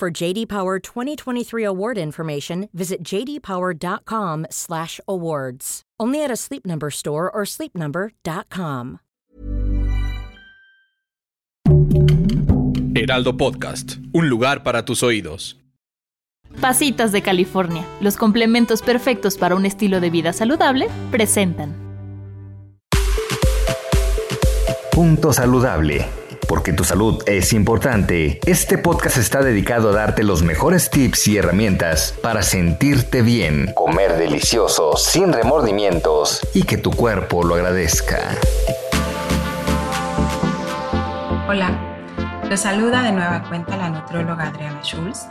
For JD Power 2023 award information, visit jdpower.com/awards. Only at a Sleep Number store or sleepnumber.com. Heraldo Podcast, un lugar para tus oídos. Pasitas de California, los complementos perfectos para un estilo de vida saludable, presentan. Punto saludable. Porque tu salud es importante, este podcast está dedicado a darte los mejores tips y herramientas para sentirte bien, comer delicioso, sin remordimientos y que tu cuerpo lo agradezca. Hola, te saluda de nueva cuenta la nutrióloga Adriana Schulz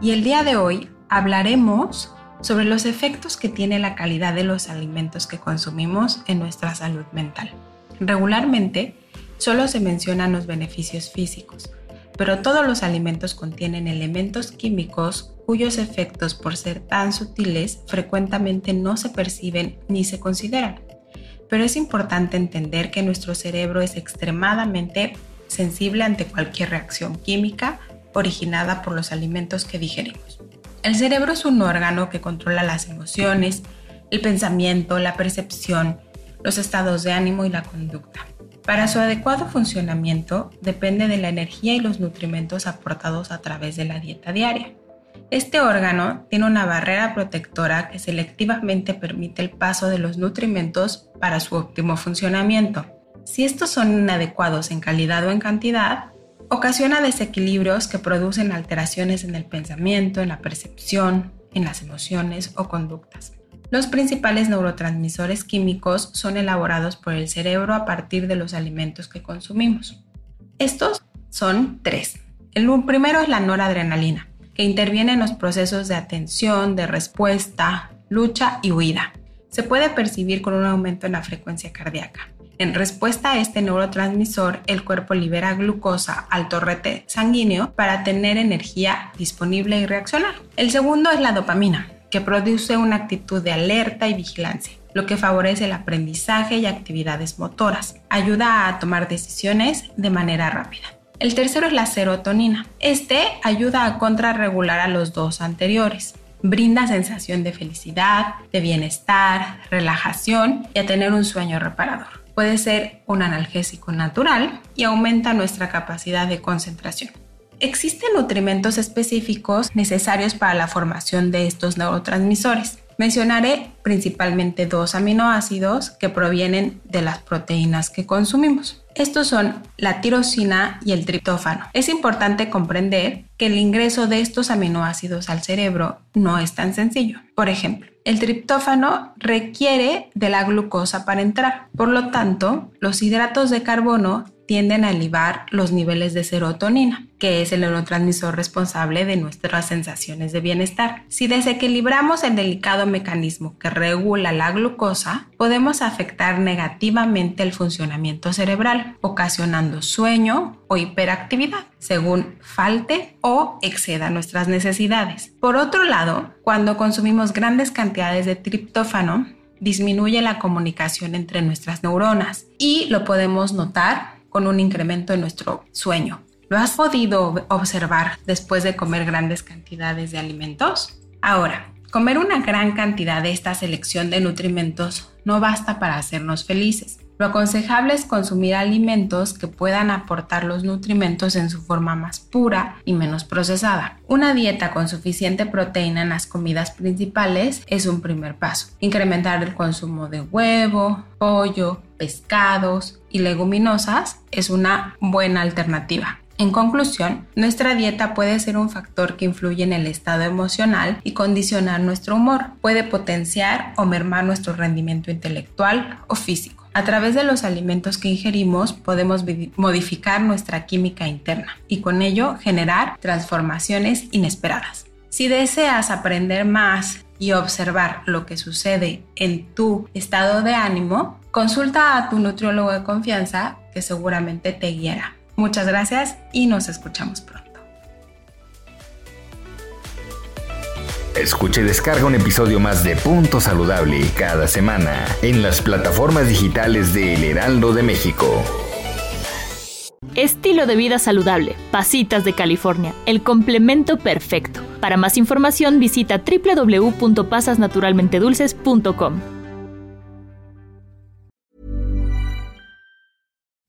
y el día de hoy hablaremos sobre los efectos que tiene la calidad de los alimentos que consumimos en nuestra salud mental. Regularmente, solo se mencionan los beneficios físicos, pero todos los alimentos contienen elementos químicos cuyos efectos, por ser tan sutiles, frecuentemente no se perciben ni se consideran. Pero es importante entender que nuestro cerebro es extremadamente sensible ante cualquier reacción química originada por los alimentos que digerimos. El cerebro es un órgano que controla las emociones, el pensamiento, la percepción, los estados de ánimo y la conducta. Para su adecuado funcionamiento depende de la energía y los nutrimentos aportados a través de la dieta diaria. Este órgano tiene una barrera protectora que selectivamente permite el paso de los nutrimentos para su óptimo funcionamiento. Si estos son inadecuados en calidad o en cantidad, ocasiona desequilibrios que producen alteraciones en el pensamiento, en la percepción, en las emociones o conductas. Los principales neurotransmisores químicos son elaborados por el cerebro a partir de los alimentos que consumimos. Estos son tres. El primero es la noradrenalina, que interviene en los procesos de atención, de respuesta, lucha y huida. Se puede percibir con un aumento en la frecuencia cardíaca. En respuesta a este neurotransmisor, el cuerpo libera glucosa al torrete sanguíneo para tener energía disponible y reaccionar. El segundo es la dopamina, que produce una actitud de alerta y vigilancia, lo que favorece el aprendizaje y actividades motoras. Ayuda a tomar decisiones de manera rápida. El tercero es la serotonina. Este ayuda a contrarregular a los dos anteriores. Brinda sensación de felicidad, de bienestar, relajación y a tener un sueño reparador. Puede ser un analgésico natural y aumenta nuestra capacidad de concentración. Existen nutrimentos específicos necesarios para la formación de estos neurotransmisores. Mencionaré principalmente dos aminoácidos que provienen de las proteínas que consumimos. Estos son la tirosina y el triptófano. Es importante comprender que el ingreso de estos aminoácidos al cerebro no es tan sencillo. Por ejemplo, el triptófano requiere de la glucosa para entrar. Por lo tanto, los hidratos de carbono tienden a elevar los niveles de serotonina, que es el neurotransmisor responsable de nuestras sensaciones de bienestar. Si desequilibramos el delicado mecanismo que regula la glucosa, podemos afectar negativamente el funcionamiento cerebral, ocasionando sueño o hiperactividad, según falte o exceda nuestras necesidades. Por otro lado, cuando consumimos grandes cantidades de triptófano, disminuye la comunicación entre nuestras neuronas y lo podemos notar con un incremento en nuestro sueño. ¿Lo has podido observar después de comer grandes cantidades de alimentos? Ahora, comer una gran cantidad de esta selección de nutrimentos no basta para hacernos felices. Lo aconsejable es consumir alimentos que puedan aportar los nutrimentos en su forma más pura y menos procesada. Una dieta con suficiente proteína en las comidas principales es un primer paso. Incrementar el consumo de huevo, pollo, pescados y leguminosas es una buena alternativa. En conclusión, nuestra dieta puede ser un factor que influye en el estado emocional y condicionar nuestro humor. Puede potenciar o mermar nuestro rendimiento intelectual o físico. A través de los alimentos que ingerimos podemos modificar nuestra química interna y con ello generar transformaciones inesperadas. Si deseas aprender más y observar lo que sucede en tu estado de ánimo, consulta a tu nutriólogo de confianza que seguramente te guiará. Muchas gracias y nos escuchamos pronto. Escuche y descarga un episodio más de Punto Saludable cada semana en las plataformas digitales de El Heraldo de México. Estilo de vida saludable, Pasitas de California, el complemento perfecto. Para más información visita www.pasasnaturalmentedulces.com.